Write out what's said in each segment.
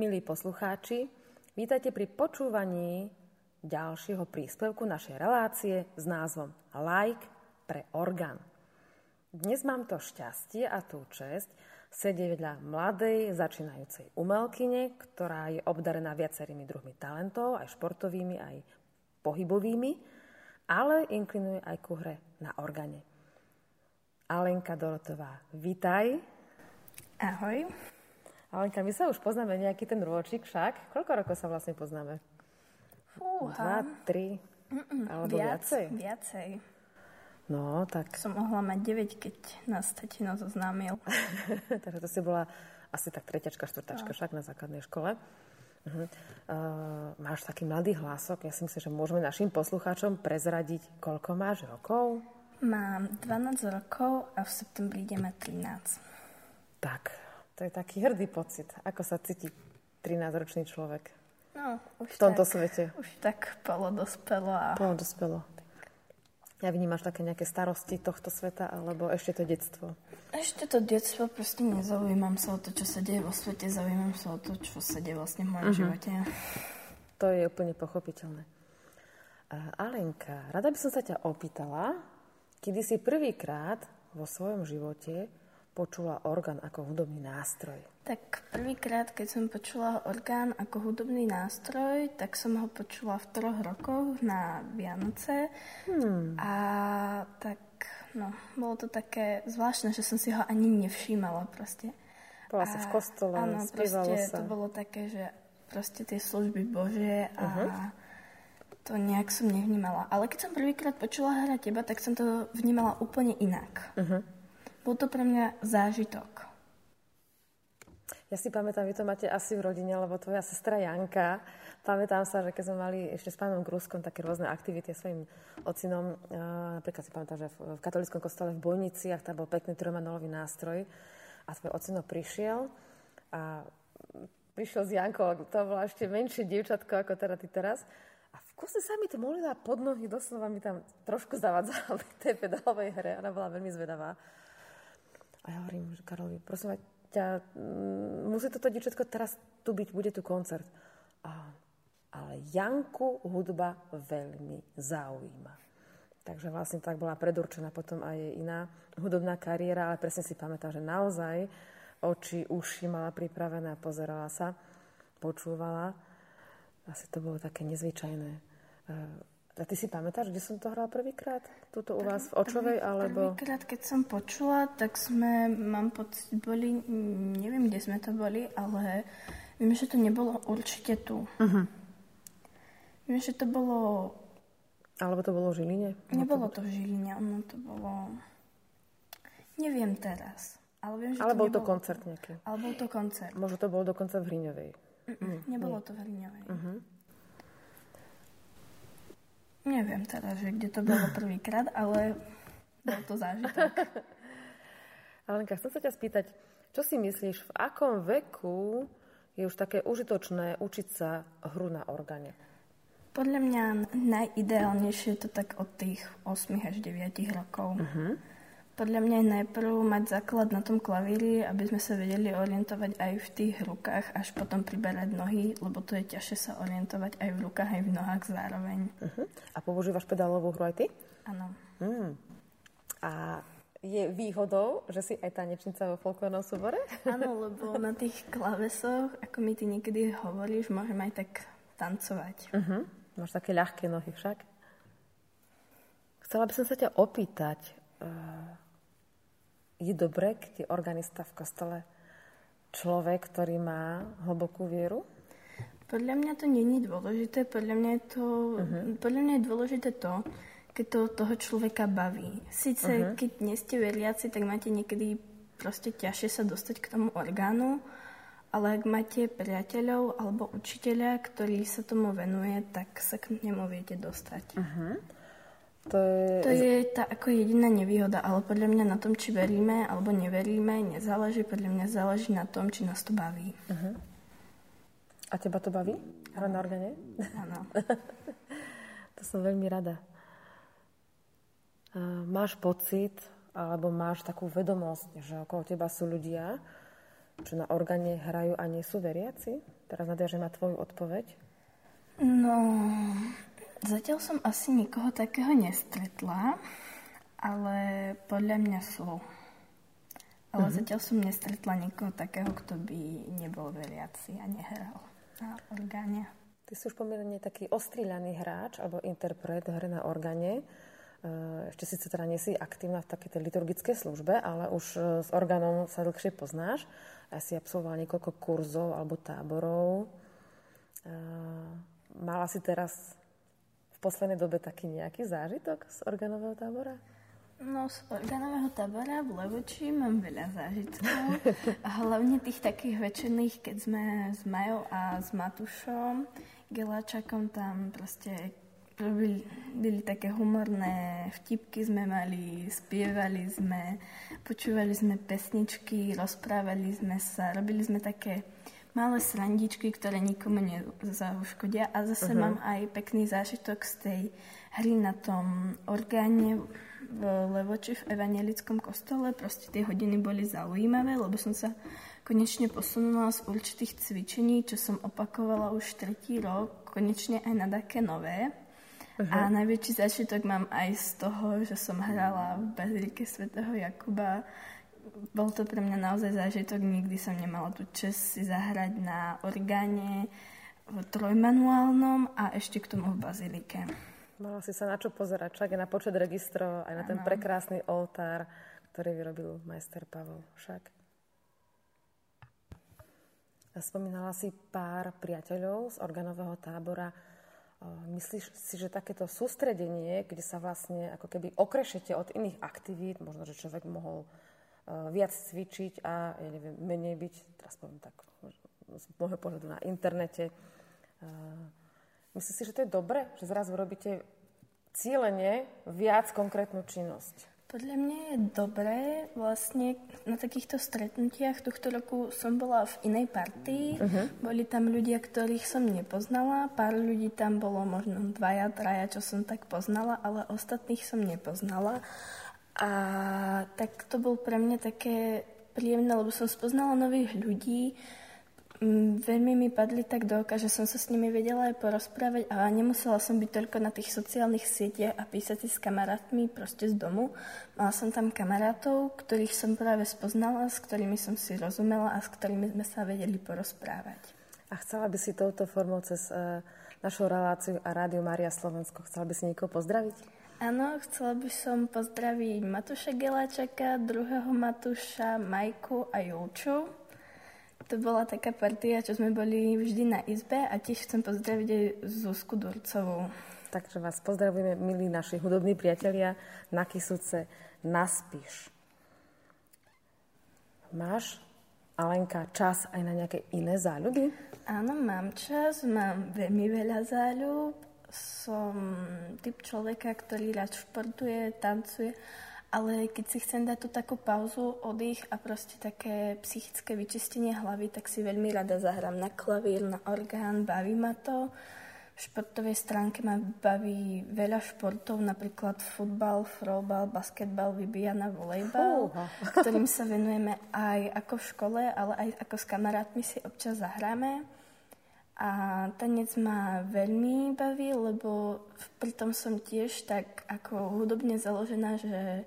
Milí poslucháči, vítajte pri počúvaní ďalšieho príspevku našej relácie s názvom Like pre orgán. Dnes mám to šťastie a tú čest sedieť vedľa mladej, začínajúcej umelkyne, ktorá je obdarená viacerými druhmi talentov, aj športovými, aj pohybovými, ale inklinuje aj ku hre na organe. Alenka Dorotová, vitaj. Ahoj. Alenka, my sa už poznáme nejaký ten rôčik však. Koľko rokov sa vlastne poznáme? Fúha. Dva, tri, Mm-mm, alebo viac, viacej? Viacej. No, tak, Som mohla mať 9, keď nás tatino zoznámil. takže to si bola asi tak treťačka, štvrtačka však na základnej škole. Uh-huh. Uh, máš taký mladý hlások. Ja si myslím, že môžeme našim poslucháčom prezradiť, koľko máš rokov. Mám 12 rokov a v septembri ideme 13. Tak, to je taký hrdý pocit. Ako sa cíti 13-ročný človek No, už v tomto tak, svete? Už tak polodospelo a Plno dospelo. Ja vnímaš také nejaké starosti tohto sveta, alebo ešte to detstvo? ešte to detstvo, proste nezaujímam sa o to, čo sa deje vo svete, zaujímam sa o to, čo sa deje vlastne v mojom živote. To je úplne pochopiteľné. A Alenka, rada by som sa ťa opýtala, kedy si prvýkrát vo svojom živote počula orgán ako hudobný nástroj. Tak prvýkrát, keď som počula orgán ako hudobný nástroj, tak som ho počula v troch rokoch na Vianoce. Hmm. A tak, no, bolo to také zvláštne, že som si ho ani nevšímala proste. Bola si v kostole, áno, spievalo proste sa. to bolo také, že proste tie služby Božie a Mhm. to nejak som nevnímala. Ale keď som prvýkrát počula hrať teba, tak som to vnímala úplne inak. Mhm. Bol to pre mňa zážitok. Ja si pamätám, vy to máte asi v rodine, lebo tvoja sestra Janka, pamätám sa, že keď sme mali ešte s pánom Gruskom také rôzne aktivity s svojim ocinom, a napríklad si pamätám, že v, katolickom kostole v Bojniciach tam bol pekný trojmanolový nástroj a tvoj ocino prišiel a prišiel s Jankou, to bola ešte menšie dievčatko ako teda ty teraz. A v kuse sa mi to molila pod nohy, doslova mi tam trošku zavadzala v tej pedálovej hre. Ona bola veľmi zvedavá. A ja hovorím, že Karolovi, prosím ťa, mm, musí toto dievčatko teraz tu byť, bude tu koncert. A, ale Janku hudba veľmi zaujíma. Takže vlastne tak bola predurčená potom aj iná hudobná kariéra, ale presne si pamätám, že naozaj oči, uši mala pripravené a pozerala sa, počúvala. Asi to bolo také nezvyčajné. A ty si pamätáš, kde som to hrala prvýkrát? Tuto u vás v Očovej, alebo... Prvýkrát, keď som počula, tak sme, mám pocit, boli, neviem, kde sme to boli, ale viem, že to nebolo určite tu. Uh-huh. Viem, že to bolo, Alebo to bolo v Žiline? nebolo to v Žiline, ono to bolo, neviem teraz. Ale viem, že Ale bol to nebolo- koncert nejaký. Ale bol to koncert. Možno to bolo dokonca v Hriňovej. Mm, nebolo to v Hriňovej. Uh-huh. Neviem teraz, že kde to bolo prvýkrát, ale bol to zážitok. Alenka, chcem sa ťa spýtať, čo si myslíš, v akom veku je už také užitočné učiť sa hru na orgáne? Podľa mňa najideálnejšie je to tak od tých 8 až 9 rokov. Uh-huh. Podľa mňa je najprv mať základ na tom klavíri, aby sme sa vedeli orientovať aj v tých rukách, až potom priberať nohy, lebo to je ťažšie sa orientovať aj v rukách, aj v nohách zároveň. Uh-huh. A používaš pedálovú hru aj ty? Áno. Mm. A je výhodou, že si aj tanečnica vo folklórnom súbore? Áno, lebo na tých klavesoch, ako mi ty niekedy hovoríš, môžem aj tak tancovať. Uh-huh. Máš také ľahké nohy však. Chcela by som sa ťa opýtať, uh, je dobré, keď je organista v kostole človek, ktorý má hlbokú vieru? Podľa mňa to není dôležité, podľa mňa je to, uh-huh. podľa mňa je dôležité to, keď to toho človeka baví. Sice, uh-huh. keď nie ste veriaci, tak máte niekedy proste ťažšie sa dostať k tomu orgánu, ale ak máte priateľov alebo učiteľa, ktorý sa tomu venuje, tak sa k nemu viete dostať. Uh-huh. To je... To je tá ako jediná nevýhoda, ale podľa mňa na tom, či veríme alebo neveríme, nezáleží. Podľa mňa záleží na tom, či nás to baví. Uh-huh. A teba to baví? Hra na orgáne? Áno. to som veľmi rada. máš pocit, alebo máš takú vedomosť, že okolo teba sú ľudia, čo na orgáne hrajú a nie sú veriaci? Teraz nadviažem na tvoju odpoveď. No, zatiaľ som asi nikoho takého nestretla, ale podľa mňa sú. Ale uh-huh. zatiaľ som nestretla nikoho takého, kto by nebol veriaci a nehral na orgáne. Ty si už pomerne taký ostriľaný hráč alebo interpret hry na orgáne. Eh, ešte síce teda nie si aktívna v takej liturgickej službe, ale už eh, s orgánom sa dlhšie poznáš. Ja si absolvovala niekoľko kurzov alebo táborov. Eh, mala si teraz poslednej dobe taký nejaký zážitok z orgánového tábora? No, z orgánového tábora v Levoči mám veľa zážitkov. Hlavne tých takých večerných, keď sme s Majou a s Matušom, Geláčakom tam proste robili, byli také humorné vtipky sme mali, spievali sme, počúvali sme pesničky, rozprávali sme sa, robili sme také malé srandičky, ktoré nikomu nezauškodia a zase uh-huh. mám aj pekný zážitok z tej hry na tom orgáne v Levoči v evangelickom kostole. Proste tie hodiny boli zaujímavé, lebo som sa konečne posunula z určitých cvičení, čo som opakovala už tretí rok, konečne aj na také nové. Uh-huh. A najväčší začiatok mám aj z toho, že som hrala v Bazilike svätého Jakuba. Bol to pre mňa naozaj zážitok, nikdy som nemala tú čest si zahrať na orgáne v trojmanuálnom a ešte k tomu v Bazilike. Mala si sa na čo pozerať, aj na počet registrov, aj na ten prekrásny oltár, ktorý vyrobil majster Pavel však. Spomínala si pár priateľov z organového tábora, Myslíš si, že takéto sústredenie, kde sa vlastne ako keby okrešete od iných aktivít, možno, že človek mohol viac cvičiť a, ja neviem, menej byť, teraz poviem tak, z môjho pohľadu na internete. Myslíš si, že to je dobre, že zrazu robíte cílenie viac konkrétnu činnosť? Podľa mňa je dobré, vlastne na takýchto stretnutiach tohto roku som bola v inej partii, uh-huh. boli tam ľudia, ktorých som nepoznala, pár ľudí tam bolo možno dvaja, traja, čo som tak poznala, ale ostatných som nepoznala. A tak to bol pre mňa také príjemné, lebo som spoznala nových ľudí, Mm, veľmi mi padli tak do oka, že som sa s nimi vedela aj porozprávať a nemusela som byť toľko na tých sociálnych sieťach a písať si s kamarátmi proste z domu. Mala som tam kamarátov, ktorých som práve spoznala, s ktorými som si rozumela a s ktorými sme sa vedeli porozprávať. A chcela by si touto formou cez uh, našu reláciu a Rádio Maria Slovensko, chcela by si niekoho pozdraviť? Áno, chcela by som pozdraviť Matúša Geláčaka, druhého Matúša, Majku a Julču to bola taká partia, čo sme boli vždy na izbe a tiež chcem pozdraviť aj Zuzku Durcovú. Takže vás pozdravujeme, milí naši hudobní priatelia na Kisuce, naspíš. Máš, Alenka, čas aj na nejaké iné záľuby? Áno, mám čas, mám veľmi veľa záľub. Som typ človeka, ktorý rád športuje, tancuje ale keď si chcem dať tú takú pauzu, oddych a proste také psychické vyčistenie hlavy, tak si veľmi rada zahrám na klavír, na orgán, baví ma to. V športovej stránke ma baví veľa športov, napríklad futbal, throwball, basketbal, vybíjana, volejbal, ktorým sa venujeme aj ako v škole, ale aj ako s kamarátmi si občas zahráme. A tanec ma veľmi baví, lebo pritom som tiež tak ako hudobne založená, že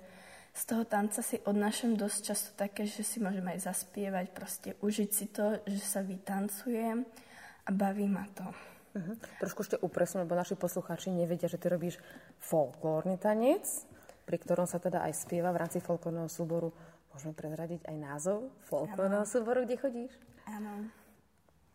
z toho tanca si odnášam dosť často také, že si môžem aj zaspievať, proste užiť si to, že sa vytancujem a baví ma to. Uh-huh. Trošku ešte upresím, lebo naši poslucháči nevedia, že ty robíš folklórny tanec, pri ktorom sa teda aj spieva v rámci folklórneho súboru. Môžeme prezradiť aj názov folklórneho súboru, kde chodíš? Áno.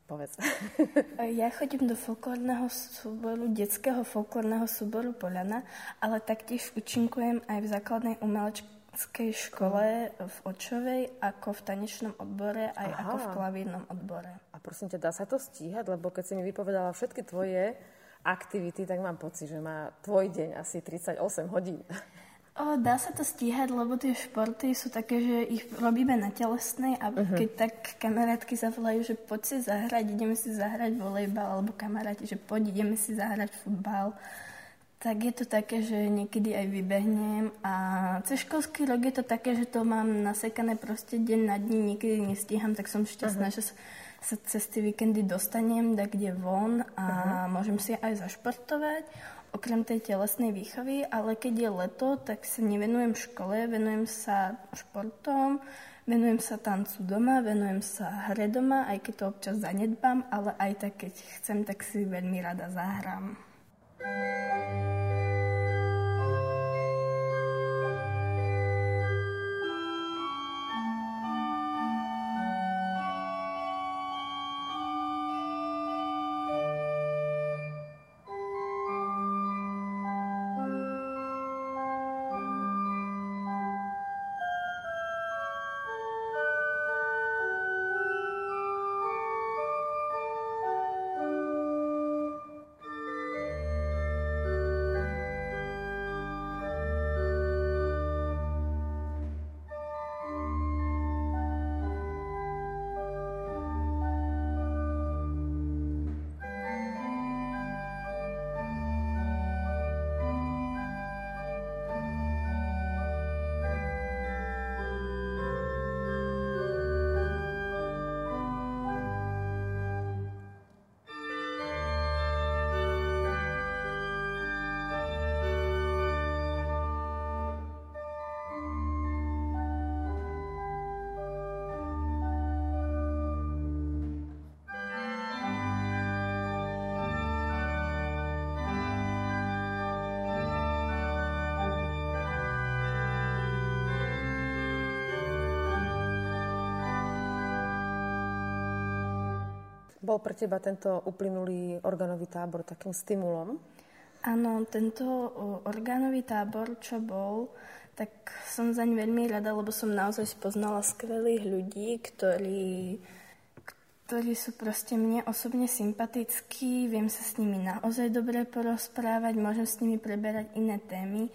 Povedz. Ja chodím do folklórneho súboru, detského folklórneho súboru Poliana, ale taktiež účinkujem aj v základnej umeleckej škole v Očovej, ako v tanečnom odbore, aj Aha. ako v klavírnom odbore. A prosím ťa, dá sa to stíhať? Lebo keď si mi vypovedala všetky tvoje aktivity, tak mám pocit, že má tvoj deň asi 38 hodín. O, dá sa to stíhať, lebo tie športy sú také, že ich robíme na telesnej a uh-huh. keď tak kamarátky zavolajú, že poď si zahrať, ideme si zahrať volejbal, alebo kamaráti, že poď, ideme si zahrať futbal, tak je to také, že niekedy aj vybehnem a cez školský rok je to také, že to mám nasekané proste deň na dní, niekedy nestíham, tak som šťastná, uh-huh. že sa cez tie víkendy dostanem da kde von a uh-huh. môžem si aj zašportovať okrem tej telesnej výchovy, ale keď je leto, tak sa nevenujem škole, venujem sa športom, venujem sa tancu doma, venujem sa hre doma, aj keď to občas zanedbám, ale aj tak, keď chcem, tak si veľmi rada zahrám. Bol pre teba tento uplynulý organový tábor takým stimulom? Áno, tento orgánový tábor, čo bol, tak som zaň veľmi rada, lebo som naozaj spoznala skvelých ľudí, ktorí, ktorí sú proste mne osobne sympatickí, viem sa s nimi naozaj dobre porozprávať, môžem s nimi preberať iné témy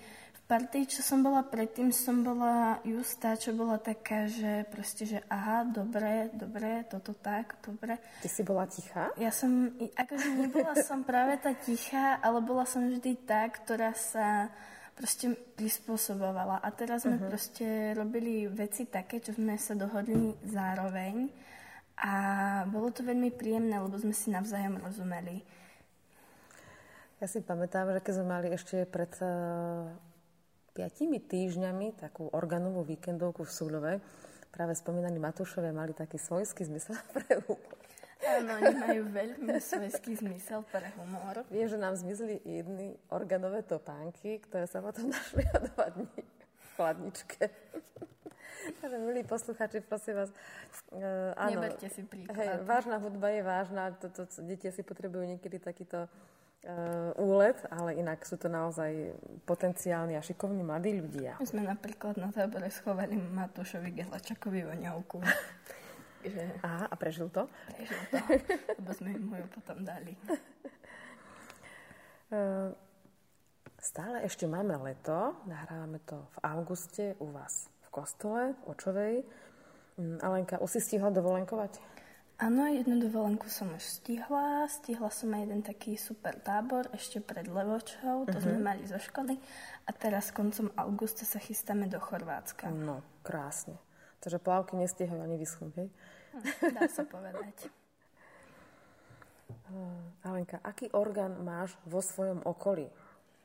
partii, čo som bola predtým, som bola justá, čo bola taká, že proste, že aha, dobre, dobre, toto tak, dobre. Ty si bola tichá? Ja som, akože nebola som práve tá tichá, ale bola som vždy tá, ktorá sa proste prispôsobovala. A teraz sme uh-huh. proste robili veci také, čo sme sa dohodli zároveň. A bolo to veľmi príjemné, lebo sme si navzájom rozumeli. Ja si pamätám, že keď sme mali ešte pred uh piatimi týždňami takú organovú víkendovku v Súľove. Práve spomínaní Matúšové mali taký svojský zmysel pre humor. Áno, oni majú veľmi svojský zmysel pre humor. Vie, že nám zmizli jedny organové topánky, ktoré sa potom našli o dva dní v chladničke. Takže, milí posluchači, prosím vás, uh, áno, Neberte si príklad. Hej, vážna hudba je vážna, to, to, deti si potrebujú niekedy takýto úlet, ale inak sú to naozaj potenciálni a šikovní mladí ľudia. My sme napríklad na tábore schovali Matúšovi Gelačakovi voňavku. že... Aha, a prežil to? Prežil to, lebo sme mu ju potom dali. Uh, stále ešte máme leto, nahrávame to v auguste u vás v kostole, v Očovej. Mm, Alenka, už si stihla dovolenkovať? Áno, jednu dovolenku som už stihla. Stihla som aj jeden taký super tábor ešte pred Levočou. To uh-huh. sme mali zo školy. A teraz koncom augusta sa chystáme do Chorvátska. No, krásne. Takže plavky nestihajú ani vyschnúť, hej? Hm, dá sa povedať. Uh, Alenka, aký orgán máš vo svojom okolí?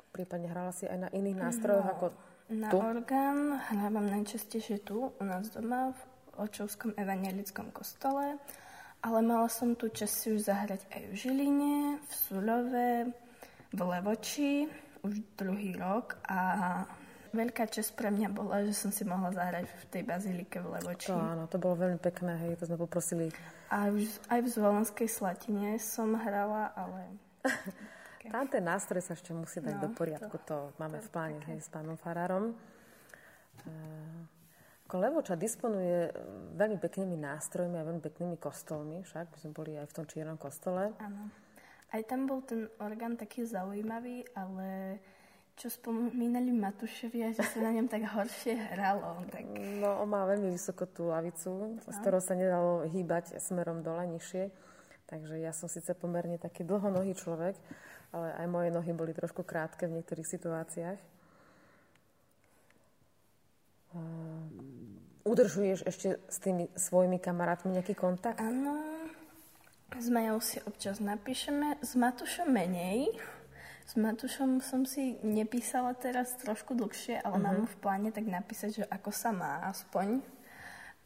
Prípadne hrala si aj na iných nástrojoch no, ako na tu? Na orgán hrávam najčastejšie tu, u nás doma, v Očovskom evangelickom kostole ale mala som tu čas si už zahrať aj v Žiline, v Sulove, v Levoči, už druhý rok a veľká čest pre mňa bola, že som si mohla zahrať v tej bazilike v Levoči. To áno, to bolo veľmi pekné, hej, to sme poprosili. A už, aj v Zvolenskej Slatine som hrala, ale... Tam ten nástroj sa ešte musí dať no, do poriadku, to, to máme to v pláne hej, s pánom Farárom. Uh, Levoča disponuje veľmi peknými nástrojmi a veľmi peknými kostolmi, však my sme boli aj v tom čiernom kostole. Áno. Aj tam bol ten orgán taký zaujímavý, ale čo spomínali Matušovia, že sa na ňom tak horšie hralo. Tak... No, on má veľmi vysoko tú lavicu, no. z ktorou sa nedalo hýbať smerom dole nižšie. Takže ja som síce pomerne taký dlhonohý človek, ale aj moje nohy boli trošku krátke v niektorých situáciách. Udržuješ ešte s tými svojimi kamarátmi nejaký kontakt? Áno, s Majou si občas napíšeme, s Matušom menej. S Matušom som si nepísala teraz trošku dlhšie, ale uh-huh. mám v pláne tak napísať, že ako sa má aspoň.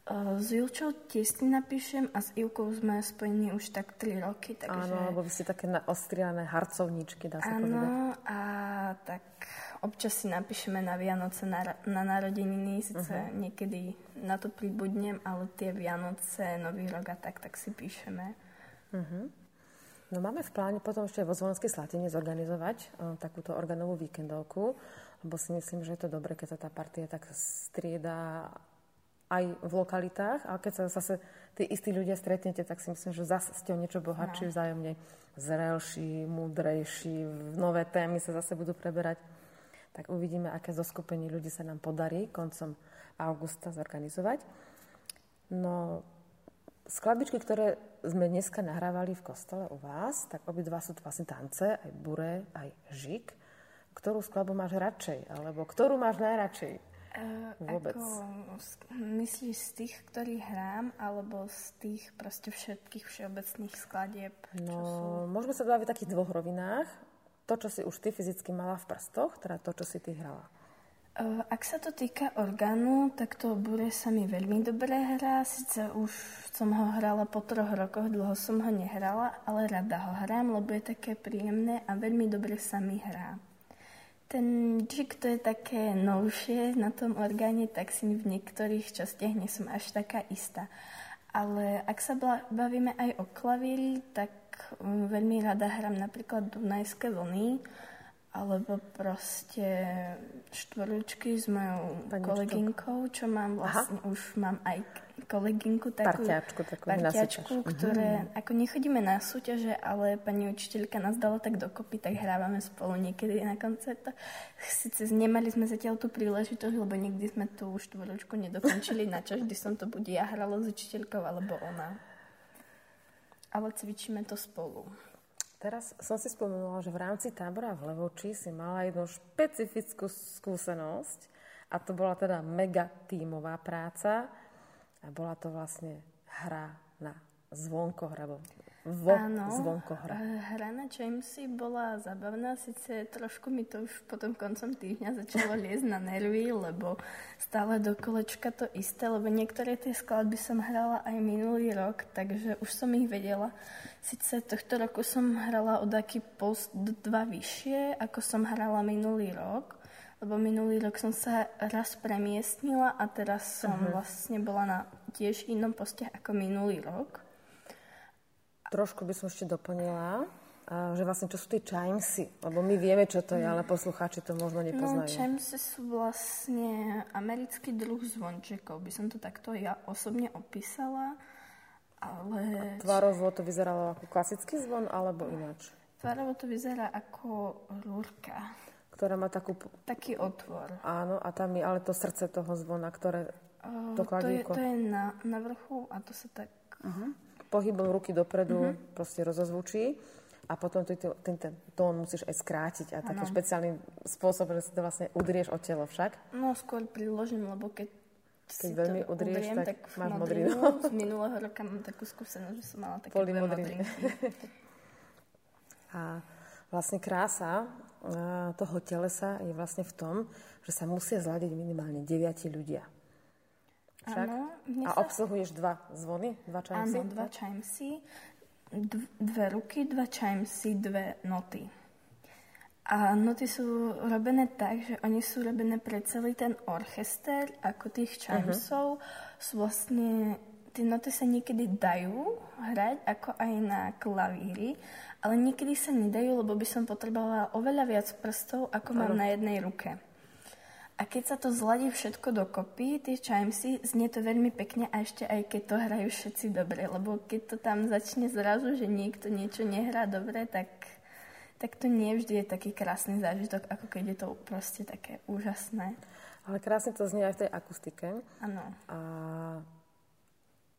Uh, s Julčou tiež si napíšem a s Ivkou sme spojení už tak 3 roky. Takže... Áno, lebo vy ste také ostriané harcovníčky, dá sa Áno, povedať. a tak občas si napíšeme na Vianoce, na, na narodeniny, síce uh-huh. niekedy na to pribudnem, ale tie Vianoce, Nový rok a tak, tak si píšeme. Uh-huh. No máme v pláne potom ešte vo Zvolenskej Slatine zorganizovať uh, takúto organovú víkendovku, lebo si myslím, že je to dobre, keď sa tá partia tak strieda aj v lokalitách, ale keď sa zase tí istí ľudia stretnete, tak si myslím, že zase ste o niečo bohatší, no. vzájomne zrelší, múdrejší, nové témy sa zase budú preberať. Tak uvidíme, aké zoskupenie ľudí sa nám podarí koncom augusta zorganizovať. No, skladbičky, ktoré sme dneska nahrávali v kostole u vás, tak obidva sú to vlastne tance, aj bure, aj žik. Ktorú skladbu máš radšej? Alebo ktorú máš najradšej? Uh, Vôbec. Ako, myslíš z tých, ktorých hrám, alebo z tých proste všetkých všeobecných skladieb? No, sú... môžeme sa baviť v takých dvoch rovinách. To, čo si už ty fyzicky mala v prstoch, teda to, čo si ty hrala. Uh, ak sa to týka orgánu, tak to bude sa mi veľmi dobre hrá. Sice už som ho hrala po troch rokoch, dlho som ho nehrala, ale rada ho hrám, lebo je také príjemné a veľmi dobre sa mi hrá. Ten džik to je také novšie na tom orgáne, tak si v niektorých častiach nie som až taká istá. Ale ak sa bavíme aj o klavíri, tak um, veľmi rada hrám napríklad Dunajské vlny, alebo proste štvorúčky s mojou Pani kolegynkou, čo mám vlastne, Aha. už mám aj kolegynku takú, parťačku, takú parťačku ktoré, mm. ako nechodíme na súťaže, ale pani učiteľka nás dala tak dokopy, tak hrávame spolu niekedy na koncertoch. Sice nemali sme zatiaľ tú príležitosť, lebo nikdy sme tú štvorúčku nedokončili, na čo vždy som to bude ja hrala s učiteľkou alebo ona. Ale cvičíme to spolu. Teraz som si spomenula, že v rámci tábora v Levoči si mala jednu špecifickú skúsenosť a to bola teda mega tímová práca a bola to vlastne hra na zvonkohra, vo Áno, zvonkohra. Hra na Jamesy bola zabavná, síce trošku mi to už potom koncom týždňa začalo liezť na nervy, lebo stále do kolečka to isté, lebo niektoré tie skladby som hrala aj minulý rok, takže už som ich vedela. Sice tohto roku som hrala o taký post dva vyššie, ako som hrala minulý rok, lebo minulý rok som sa raz premiestnila a teraz som uh-huh. vlastne bola na tiež inom poste ako minulý rok trošku by som ešte doplnila, že vlastne čo sú tie chimesy, lebo my vieme, čo to je, ale poslucháči to možno nepoznajú. No, chimesy sú vlastne americký druh zvončekov, by som to takto ja osobne opísala, ale... A tvarovo to vyzeralo ako klasický zvon, alebo ináč? Tvarovo to vyzerá ako rúrka. Ktorá má takú... Taký otvor. Áno, a tam je ale to srdce toho zvona, ktoré... Uh, to, to je, to je na, na vrchu a to sa tak... Uh-huh pohybom ruky dopredu mm-hmm. proste rozozvučí a potom ty, ten, ten tón musíš aj skrátiť a ano. taký špeciálny spôsob, že si to vlastne udrieš o telo však. No skôr priložím, lebo keď keď veľmi udrieš, udriem, tak, tak máš modrinu. Z minulého roka mám takú skúsenosť, že som mala také dve modriny. a vlastne krása toho telesa je vlastne v tom, že sa musia zladiť minimálne deviati ľudia. Však? Áno. A sa... obsluhuješ dva zvony, dva chimesy? Áno, dva chimesy, dve ruky, dva chimesy, dve noty. A noty sú robené tak, že oni sú robené pre celý ten orchester, ako tých chimesov. Uh-huh. Sú vlastne, tie noty sa niekedy dajú hrať, ako aj na klavíri, ale niekedy sa nedajú, lebo by som potrebovala oveľa viac prstov, ako mám na jednej ruke. A keď sa to zladí všetko dokopy, tie chimesy, znie to veľmi pekne a ešte aj keď to hrajú všetci dobre, lebo keď to tam začne zrazu, že niekto niečo nehrá dobre, tak, tak to nie vždy je taký krásny zážitok, ako keď je to proste také úžasné. Ale krásne to znie aj v tej akustike. Áno. A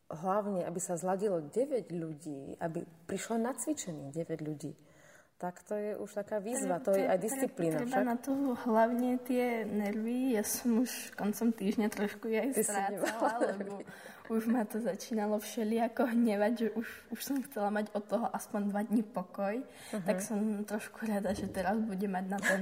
hlavne, aby sa zladilo 9 ľudí, aby prišlo na cvičenie 9 ľudí, tak to je už taká výzva, to, je aj disciplína. Treba však? na to hlavne tie nervy. Ja som už koncom týždňa trošku aj strácala, lebo už ma to začínalo všelijako hnevať, že už, už som chcela mať od toho aspoň dva dní pokoj. Uh-huh. Tak som trošku rada, že teraz bude mať na ten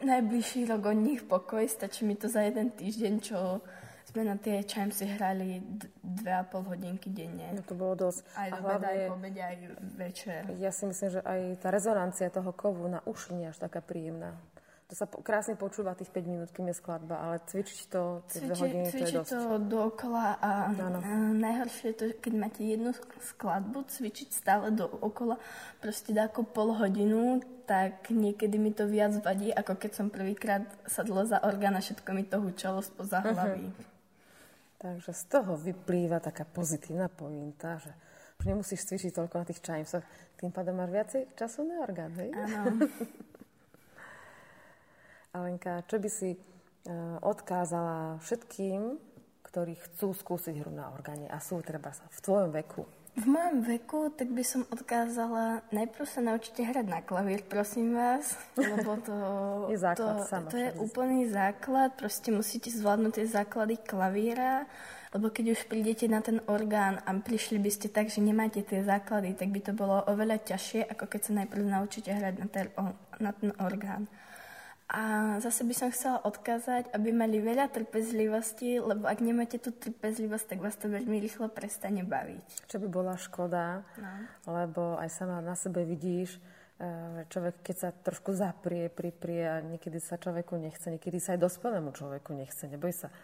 najbližší rok od nich pokoj. Stačí mi to za jeden týždeň, čo sme na tie si hrali dve a pol hodinky denne. No to bolo dosť. Aj do hlavne, aj po aj večer. Ja si myslím, že aj tá rezonancia toho kovu na uši nie až taká príjemná. To sa krásne počúva tých 5 minút, kým je skladba, ale cvičiť to tie dve hodiny, to je dosť. to dookola a, a najhoršie je to, keď máte jednu skladbu, cvičiť stále dookola, proste ako pol hodinu, tak niekedy mi to viac vadí, ako keď som prvýkrát sadla za orgán a všetko mi to hučalo spoza mhm. hlavy. Uh-huh. Takže z toho vyplýva taká pozitívna pointa, že už nemusíš cvičiť toľko na tých čajmsoch, tým pádom máš viacej času na orgán, hej? Áno. Alenka, čo by si uh, odkázala všetkým, ktorí chcú skúsiť hru na orgáne a sú treba v tvojom veku? V mojom veku, tak by som odkázala, najprv sa naučite hrať na klavír, prosím vás, lebo to, je, základ, to, to je úplný základ, proste musíte zvládnuť tie základy klavíra, lebo keď už prídete na ten orgán a prišli by ste tak, že nemáte tie základy, tak by to bolo oveľa ťažšie, ako keď sa najprv naučíte hrať na ten, na ten orgán. A zase by som chcela odkázať, aby mali veľa trpezlivosti, lebo ak nemáte tú trpezlivosť, tak vás to veľmi rýchlo prestane baviť. Čo by bola škoda, no. lebo aj sama na sebe vidíš, že človek, keď sa trošku zaprie, priprie a niekedy sa človeku nechce, niekedy sa aj dospelému človeku nechce, neboj sa.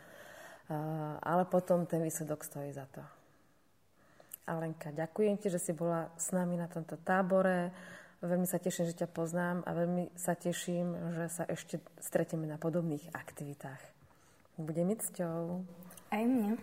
Ale potom ten výsledok stojí za to. Alenka, ďakujem ti, že si bola s nami na tomto tábore. Veľmi sa teším, že ťa poznám a veľmi sa teším, že sa ešte stretieme na podobných aktivitách. Bude mi cťou. Aj mne.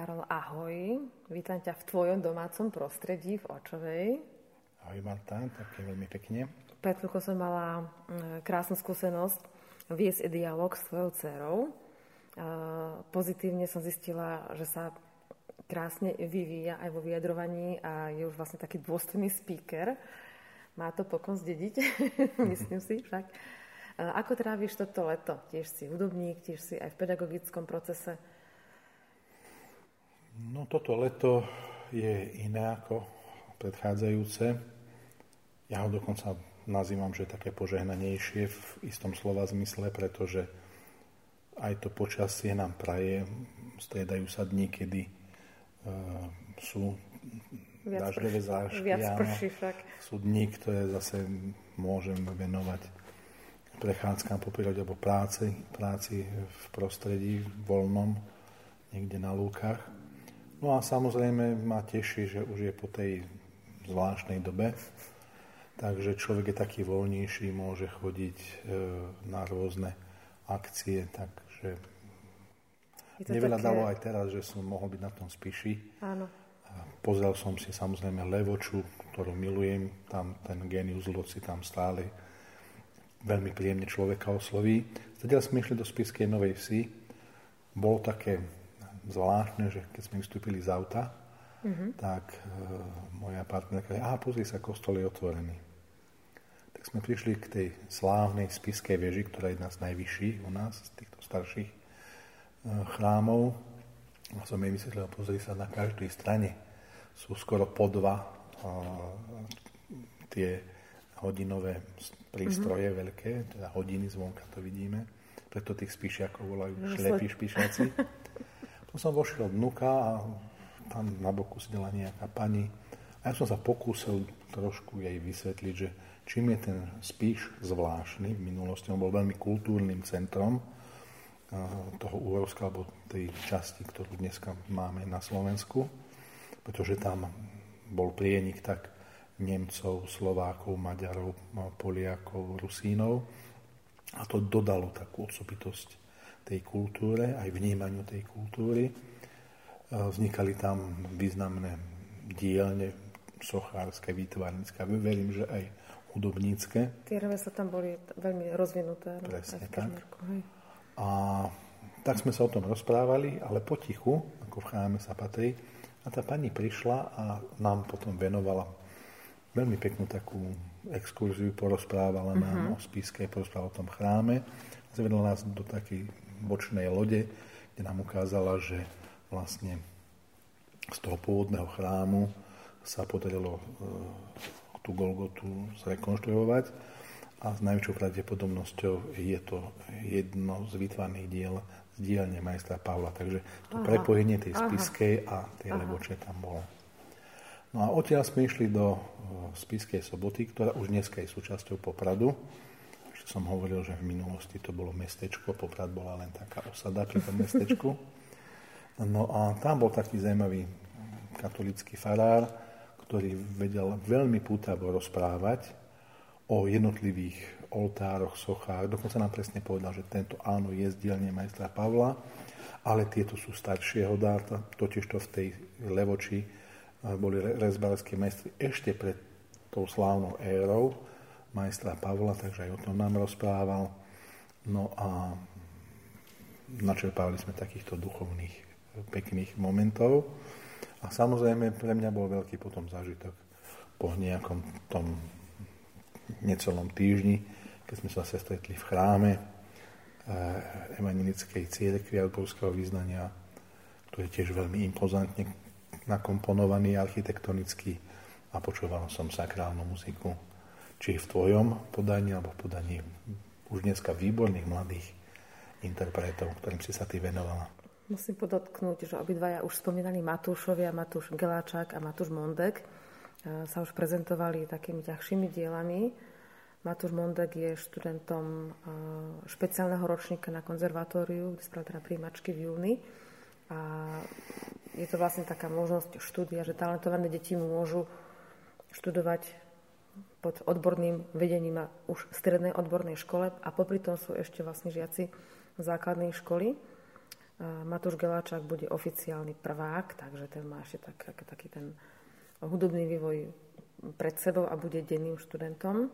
Karol, ahoj. Vítam ťa v tvojom domácom prostredí v Očovej. Ahoj Marta, také veľmi pekne. Pred som mala mm, krásnu skúsenosť viesť dialog s tvojou dcerou. Pozitívne som zistila, že sa krásne vyvíja aj vo vyjadrovaní a je už vlastne taký dôstojný speaker. Má to pokon zdediť, myslím si však. Ako tráviš toto leto? Tiež si hudobník, tiež si aj v pedagogickom procese. No toto leto je iné ako predchádzajúce. Ja ho dokonca nazývam, že také požehnanejšie v istom slova zmysle, pretože aj to počasie nám praje, striedajú sa dní, kedy uh, sú viac prší však. Sú dní, ktoré zase môžem venovať prechádzkam po prírode alebo práci, práci v prostredí voľnom, niekde na lúkach. No a samozrejme ma teší, že už je po tej zvláštnej dobe, takže človek je taký voľnejší, môže chodiť e, na rôzne akcie, takže neveľa také... dalo aj teraz, že som mohol byť na tom spíši. Áno. Pozrel som si samozrejme Levoču, ktorú milujem, tam ten genius loci tam stále veľmi príjemne človeka osloví. Teda sme išli do Spiskej Novej Vsi. Bolo také zvláštne, že keď sme vystúpili z auta, mm-hmm. tak e, moja partnerka, a pozri sa, kostol je otvorený. Tak sme prišli k tej slávnej spiskej veži, ktorá je jedna z najvyšších u nás, z týchto starších e, chrámov. A som jej vysvetlil, pozri sa, na každej strane sú skoro po dva e, tie hodinové prístroje mm-hmm. veľké, teda hodiny zvonka to vidíme. Preto tých spíšiakov volajú šlepí špíšaci. Potom som vošiel vnuka a tam na boku sedela nejaká pani. A ja som sa pokúsil trošku jej vysvetliť, že čím je ten spíš zvláštny, v minulosti. On bol veľmi kultúrnym centrom toho Úrovska, alebo tej časti, ktorú dneska máme na Slovensku, pretože tam bol prienik tak Nemcov, Slovákov, Maďarov, Poliakov, Rusínov. A to dodalo takú osobitosť tej kultúre, aj vnímaniu tej kultúry. Vznikali tam významné dielne sochárske, výtvarnícke, verím, že aj hudobnícke. Tie remesla tam boli veľmi rozvinuté. No, Presne tak. A tak sme sa o tom rozprávali, ale potichu, ako v chráme sa patrí. A tá pani prišla a nám potom venovala veľmi peknú takú exkurziu, porozprávala uh-huh. nám mhm. o spiske, porozprávala o tom chráme. Zavedla nás do takej bočnej lode, kde nám ukázala, že vlastne z toho pôvodného chrámu sa podarilo e, tú Golgotu zrekonštruovať a s najväčšou pravdepodobnosťou je to jedno z vytvarných diel z dielne majstra Pavla. Takže to Aha. prepojenie tej spiskej a tej Aha. leboče tam bolo. No a odtiaľ sme išli do e, spiskej soboty, ktorá už dneska je súčasťou Popradu som hovoril, že v minulosti to bolo mestečko, Poprad bola len taká osada pri tom mestečku. No a tam bol taký zaujímavý katolický farár, ktorý vedel veľmi pútavo rozprávať o jednotlivých oltároch, sochách. Dokonca nám presne povedal, že tento áno je z dielne majstra Pavla, ale tieto sú staršieho dáta, totiž to v tej Levoči boli rezbarskí majstri ešte pred tou slávnou érou, majstra Pavla, takže aj o tom nám rozprával. No a načerpávali sme takýchto duchovných pekných momentov. A samozrejme pre mňa bol veľký potom zážitok po nejakom tom necelom týždni, keď sme sa stretli v chráme eh, evanilickej církvy Alpolského význania, ktorý je tiež veľmi impozantne nakomponovaný architektonicky a počúval som sakrálnu muziku či v tvojom podaní, alebo v podaní už dneska výborných mladých interpretov, ktorým si sa ty venovala. Musím podotknúť, že obidvaja už spomínaní Matúšovia, Matúš Geláčak a Matúš Mondek e, sa už prezentovali takými ťažšími dielami. Matúš Mondek je študentom e, špeciálneho ročníka na konzervatóriu, kde spravil teda príjmačky v júni. A je to vlastne taká možnosť štúdia, že talentované deti môžu študovať pod odborným vedením a už strednej odbornej škole a popri tom sú ešte vlastne žiaci základnej školy. Matúš Geláčák bude oficiálny prvák, takže ten má ešte tak, taký ten hudobný vývoj pred sebou a bude denným študentom.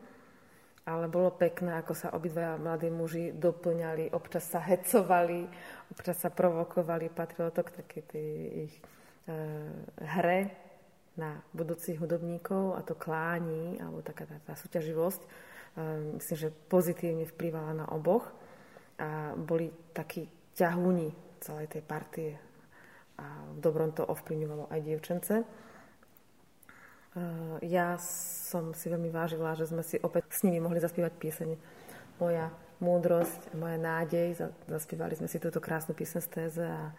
Ale bolo pekné, ako sa obidvaja mladí muži doplňali, občas sa hecovali, občas sa provokovali. Patrilo to k takej tej ich e, hre na budúcich hudobníkov a to klání, alebo taká tá, tá súťaživosť, e, myslím, že pozitívne vplyvala na oboch a boli takí ťahúni celej tej partie a v dobrom to ovplyvňovalo aj dievčence. Eh, ja som si veľmi vážila, že sme si opäť s nimi mohli zaspívať pieseň Moja múdrosť, moja nádej. Zaspívali sme si túto krásnu pieseň z téze a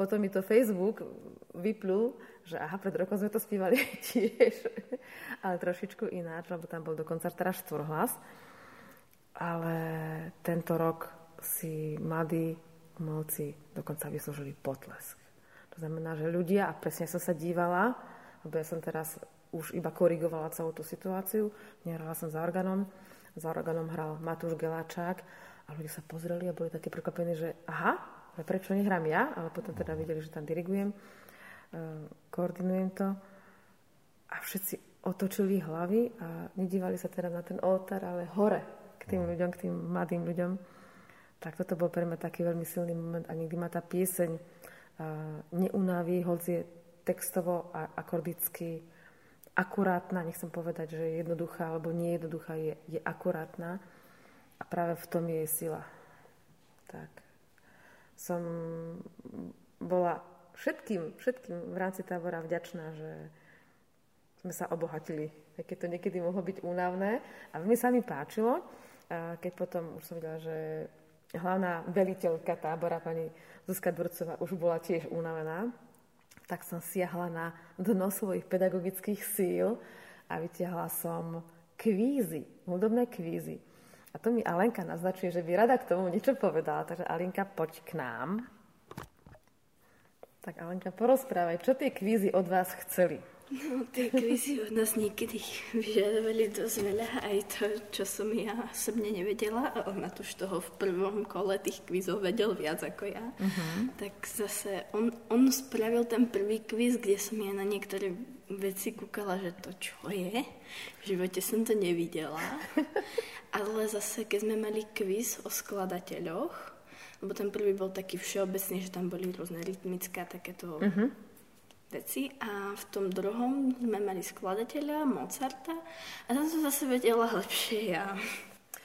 potom mi to Facebook vyplul, že aha, pred rokom sme to spívali tiež, ale trošičku ináč, lebo tam bol dokonca teraz štvorhlas. Ale tento rok si mladí umelci dokonca vyslúžili potlesk. To znamená, že ľudia, a presne som sa dívala, lebo ja som teraz už iba korigovala celú tú situáciu, nehrala som za organom, za organom hral Matúš Geláčák a ľudia sa pozreli a boli také prekvapení, že aha, prečo nehrám ja, ale potom teda videli, že tam dirigujem, e, koordinujem to a všetci otočili hlavy a nedívali sa teda na ten oltár, ale hore k tým ľuďom, k tým mladým ľuďom. Tak toto bol pre mňa taký veľmi silný moment a nikdy ma tá pieseň neunaví, hoď je textovo a akordicky akurátna, nechcem povedať, že je jednoduchá alebo nie jednoduchá, je, je akurátna a práve v tom je jej sila. Tak. Som bola všetkým, všetkým v rámci tábora vďačná, že sme sa obohatili, keď to niekedy mohlo byť únavné. A veľmi sa mi páčilo, keď potom už som videla, že hlavná veliteľka tábora, pani Zuzka Dvorcová, už bola tiež unavená, tak som siahla na dno svojich pedagogických síl a vytiahla som kvízy, hudobné kvízy. A to mi Alenka naznačuje, že by rada k tomu niečo povedala. Takže Alenka, poď k nám. Tak Alenka, porozprávaj, čo tie kvízy od vás chceli? No, tie kvízy od nás niekedy vyžadovali dosť veľa, aj to, čo som ja osobne nevedela, a on už toho v prvom kole tých kvízov vedel viac ako ja. Uh-huh. Tak zase on, on spravil ten prvý kvíz, kde som ja na niektoré veci kúkala, že to čo je. V živote som to nevidela. Ale zase, keď sme mali kvíz o skladateľoch, lebo ten prvý bol taký všeobecný, že tam boli rôzne rytmické takéto uh-huh veci a v tom druhom sme mali skladateľa Mozarta a tam som zase vedela lepšie ja.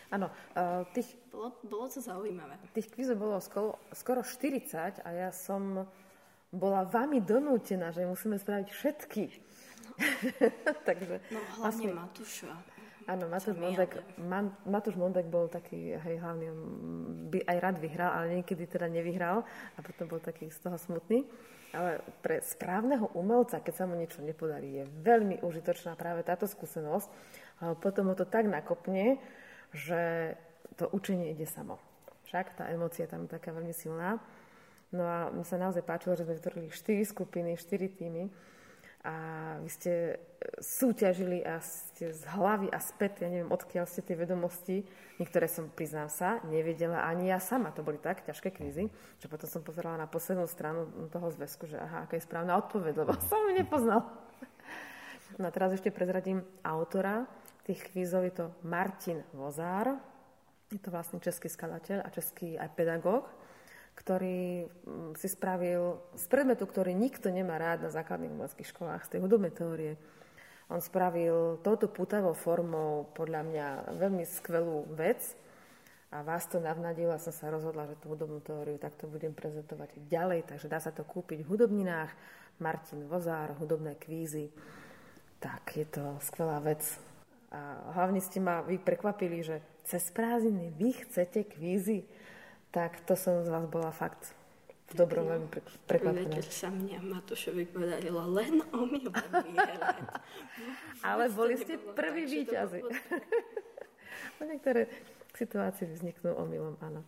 Áno, uh, tých... Bolo, bolo to zaujímavé. Tých kvizov bolo skoro, skoro 40 a ja som bola vami donútená, že musíme spraviť všetky. No. Takže, no hlavne vlastne... Matúša. Áno, Matúš Mondek, Man, Matúš Mondek bol taký, hej, hlavne by aj rád vyhral, ale niekedy teda nevyhral a potom bol taký z toho smutný. Ale pre správneho umelca, keď sa mu niečo nepodarí, je veľmi užitočná práve táto skúsenosť. Potom ho to tak nakopne, že to učenie ide samo. Však tá emócia tam je taká veľmi silná. No a mi sa naozaj páčilo, že sme vytvorili 4 skupiny, 4 týmy a vy ste e, súťažili a ste z hlavy a späť, ja neviem, odkiaľ ste tie vedomosti, niektoré som, priznám sa, nevedela ani ja sama, to boli tak ťažké kvízy, že potom som pozerala na poslednú stranu toho zväzku, že aha, aká je správna odpoveď, lebo som ju nepoznal. No a teraz ešte prezradím autora. Tých kvízov, je to Martin Vozár, je to vlastne český skladateľ a český aj pedagóg, ktorý mm, si spravil z predmetu, ktorý nikto nemá rád na základných umeleckých školách, z tej hudobnej teórie. On spravil touto putavou formou podľa mňa veľmi skvelú vec a vás to navnadilo a som sa rozhodla, že tú hudobnú teóriu takto budem prezentovať ďalej, takže dá sa to kúpiť v hudobninách. Martin Vozár, hudobné kvízy. Tak, je to skvelá vec. A hlavne ste ma vy prekvapili, že cez prázdniny vy chcete kvízy tak to som z vás bola fakt v dobrom veľmi prekvapená. Večer sa mňa Matošovi podarilo len omylom vyhrať. Ale boli ste prví výťazi. niektoré situácie vzniknú omylom, áno.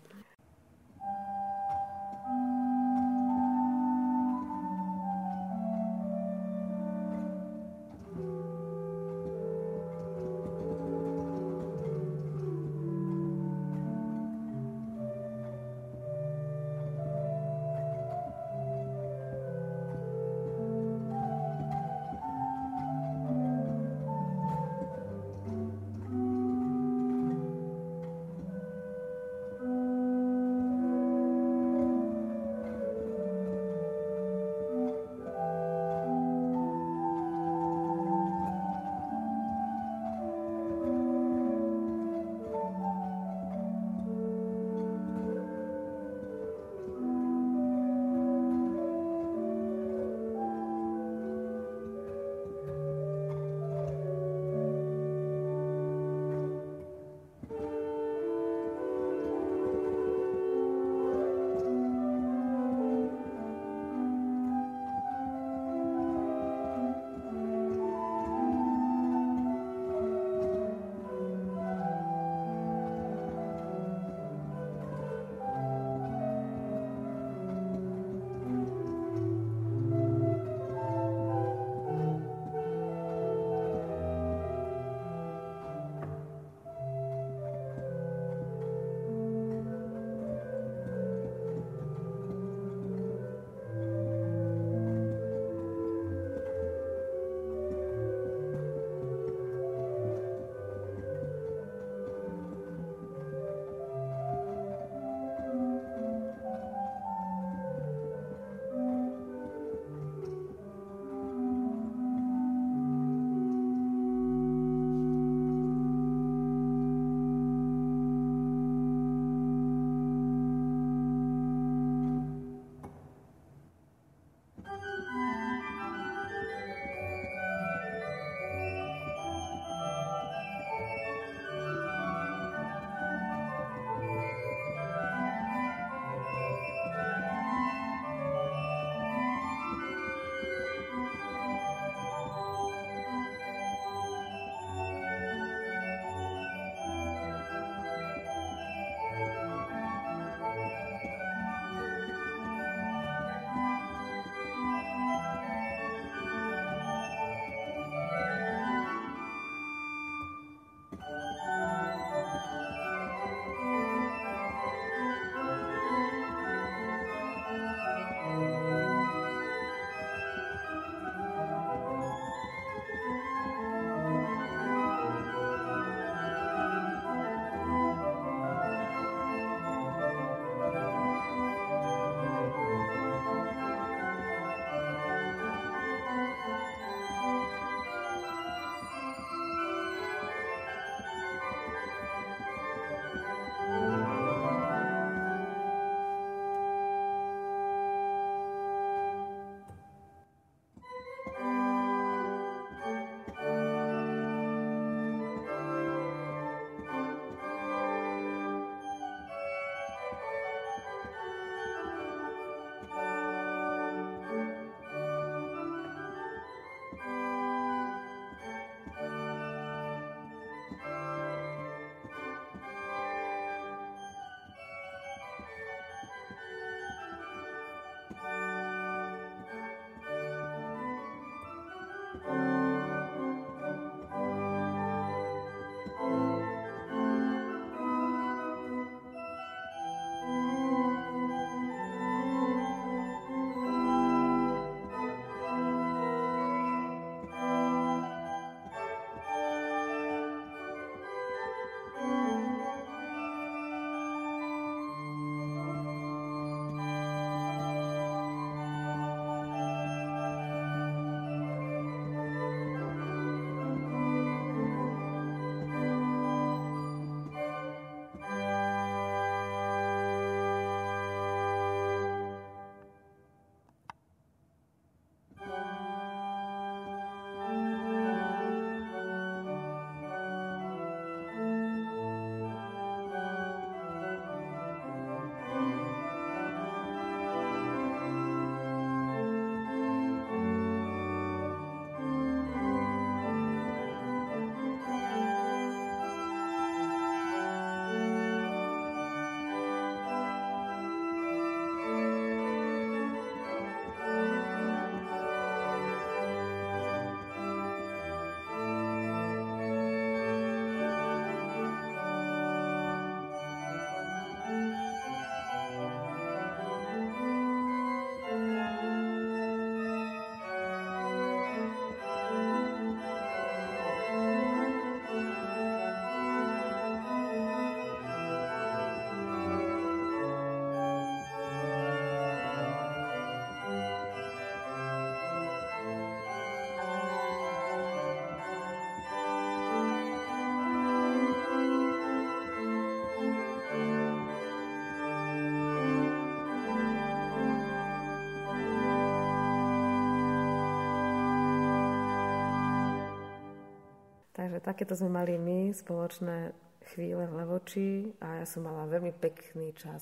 Takže takéto sme mali my spoločné chvíle v Levoči a ja som mala veľmi pekný čas,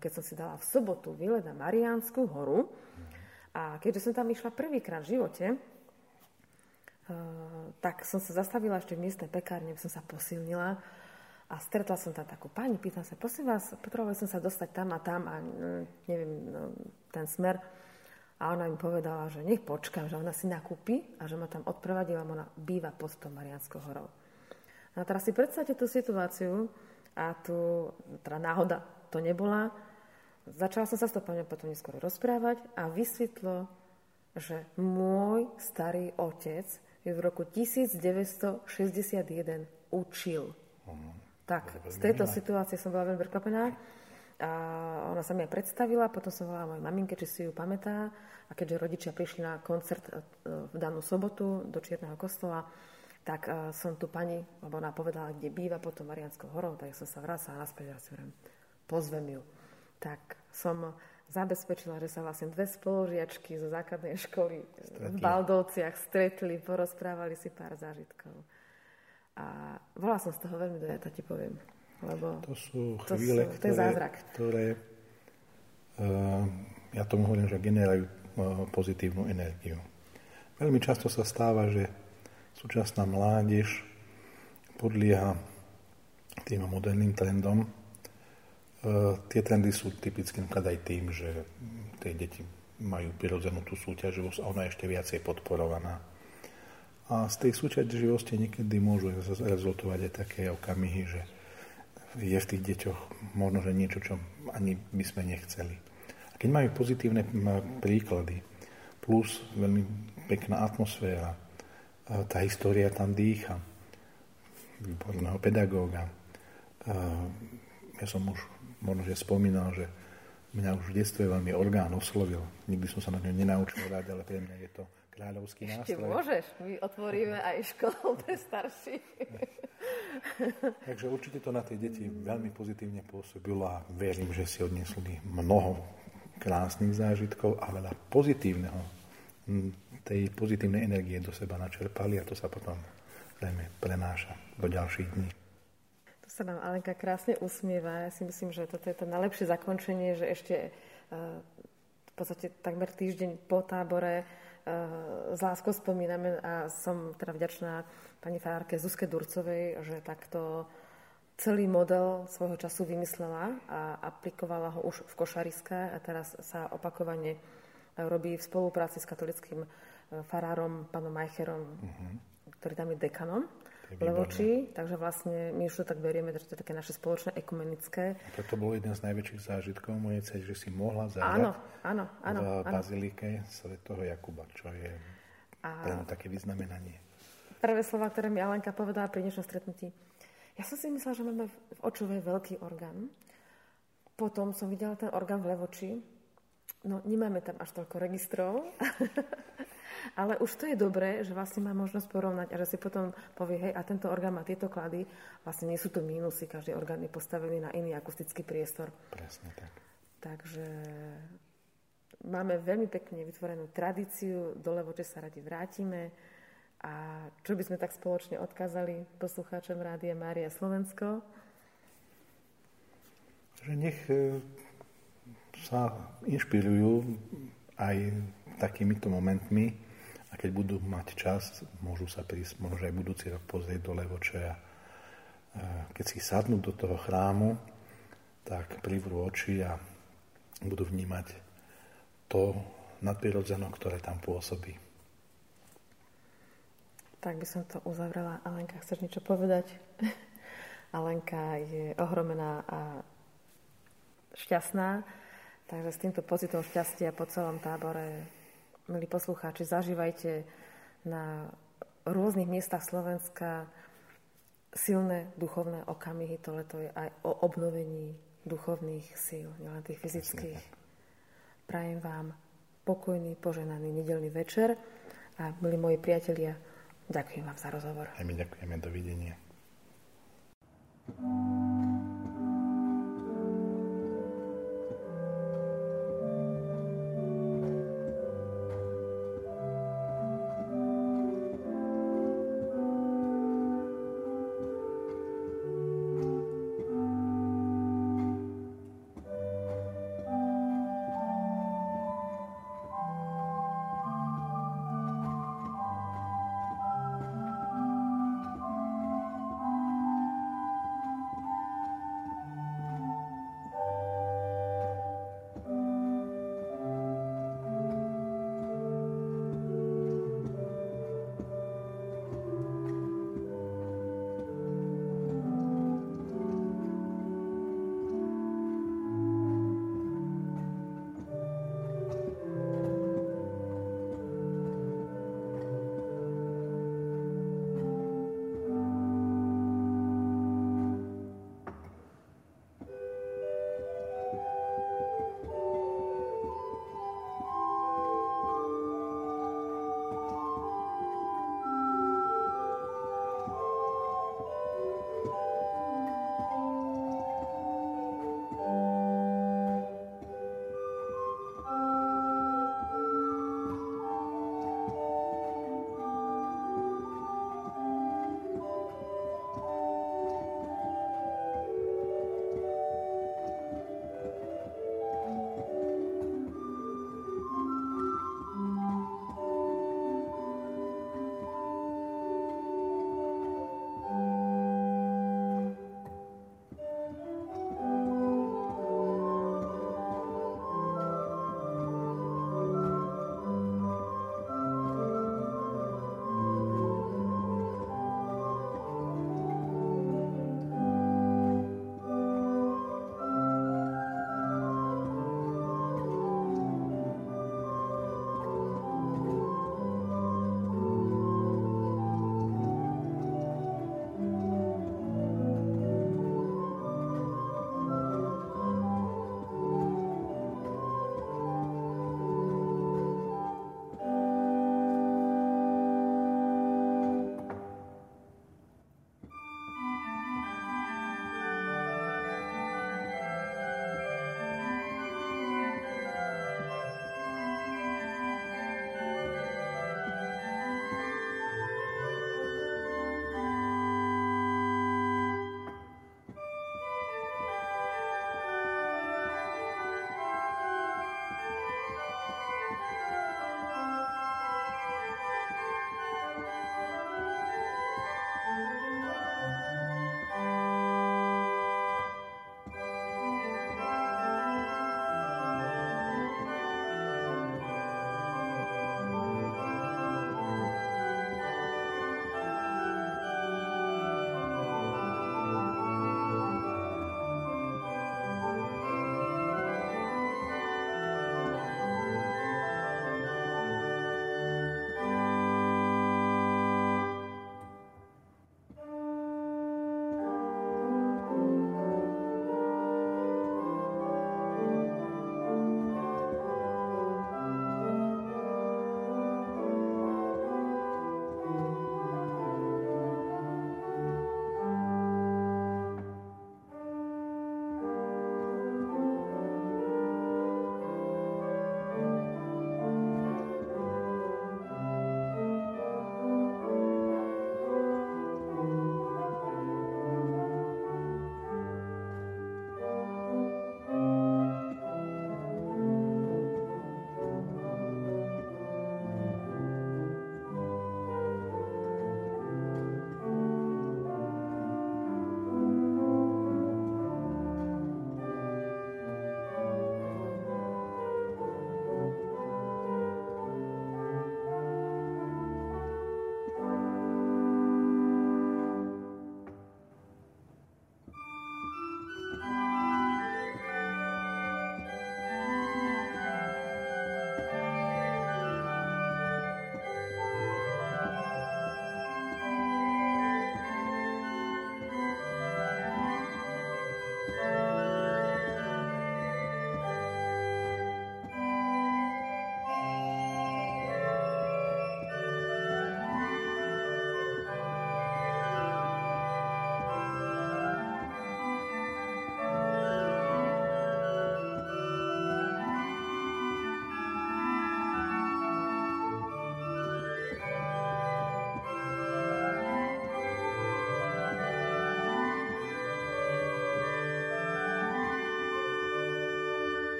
keď som si dala v sobotu výlet na Mariánsku horu. A keďže som tam išla prvýkrát v živote, eh, tak som sa zastavila ešte v miestnej pekárne, som sa posilnila a stretla som tam takú pani, pýtam sa, prosím vás, potrebovala som sa dostať tam a tam a mm, neviem, no, ten smer. A ona mi povedala, že nech počkám, že ona si nakúpi a že ma tam odprevadila, ona býva pod tou Marianskou horou. No a teraz si predstavte tú situáciu a tu, teda náhoda to nebola. Začala som sa s tou pani potom neskôr rozprávať a vysvetlo, že môj starý otec ju v roku 1961 učil. Uh-huh. Tak, z tejto situácie som bola veľmi prekvapená. A ona sa mi aj predstavila, potom som volala mojej maminke, či si ju pamätá. A keďže rodičia prišli na koncert e, v danú sobotu do Čierneho kostola, tak uh, som tu pani, lebo ona povedala, kde býva potom Marianskou horou, tak som sa vracala naspäť a si hovorím, pozvem ju. Tak som zabezpečila, že sa vlastne dve spolužiačky zo základnej školy stretli. v Baldovciach stretli, porozprávali si pár zážitkov. A bola som z toho veľmi dojata, ti poviem. Lebo to sú chvíle, to sú, ktoré, zázrak. ktoré uh, ja tomu hovorím, že generajú uh, pozitívnu energiu. Veľmi často sa stáva, že súčasná mládež podlieha tým moderným trendom. Uh, tie trendy sú typicky aj tým, že tie deti majú prirodzenú tú súťaživosť a ona je ešte viacej podporovaná. A z tej súťaživosti niekedy môžu rezultovať aj také okamihy, že je v tých deťoch možno, že niečo, čo ani by sme nechceli. A keď majú pozitívne príklady, plus veľmi pekná atmosféra, tá história tam dýcha, výborného pedagóga. Ja som už možno, že spomínal, že mňa už v detstve veľmi orgán oslovil. Nikdy som sa na ňo nenaučil rád, ale pre mňa je to kráľovský nástroj. Ešte môžeš, my otvoríme aj školu pre starších. Takže určite to na tie deti veľmi pozitívne pôsobilo a verím, že si odnesli mnoho krásnych zážitkov a veľa pozitívneho, tej pozitívnej energie do seba načerpali a to sa potom zrejme prenáša do ďalších dní. Tu sa nám Alenka krásne usmieva. Ja si myslím, že toto je to najlepšie zakončenie, že ešte uh, v podstate takmer týždeň po tábore s láskou spomíname a som teda vďačná pani farárke Zuzke Durcovej, že takto celý model svojho času vymyslela a aplikovala ho už v Košariske a teraz sa opakovane robí v spolupráci s katolickým farárom, pánom Majcherom, uh-huh. ktorý tam je dekanom. Levoči, takže vlastne my už to tak berieme, že to je také naše spoločné ekumenické. A toto bol jeden z najväčších zážitkov mojej cery, že si mohla zahrať áno, áno, áno, v bazilike svätého Jakuba, čo je a... pre také vyznamenanie. Prvé slova, ktoré mi Alenka povedala pri dnešnom stretnutí. Ja som si myslela, že máme v očovej veľký orgán. Potom som videla ten orgán v Levoči. No, nemáme tam až toľko registrov. Ale už to je dobré, že vlastne má možnosť porovnať a že si potom povie, hej, a tento orgán má tieto klady, vlastne nie sú to mínusy, každý orgán je postavený na iný akustický priestor. Presne tak. Takže máme veľmi pekne vytvorenú tradíciu, do Levoče sa radi vrátime. A čo by sme tak spoločne odkázali poslucháčom Rádia Mária Slovensko? Že nech e, sa inšpirujú aj takýmito momentmi, a keď budú mať čas, môžu sa prísť, možno aj budúci rok pozrieť do Levoče a keď si sadnú do toho chrámu, tak privrú oči a budú vnímať to nadprirodzeno, ktoré tam pôsobí. Tak by som to uzavrela. Alenka, chceš niečo povedať? Alenka je ohromená a šťastná, takže s týmto pocitom šťastia po celom tábore milí poslucháči, zažívajte na rôznych miestach Slovenska silné duchovné okamihy. Tohle to je aj o obnovení duchovných síl, nielen tých fyzických. Prajem vám pokojný, poženaný nedelný večer a milí moji priatelia, ďakujem vám za rozhovor. A my ďakujeme, dovidenia. thank you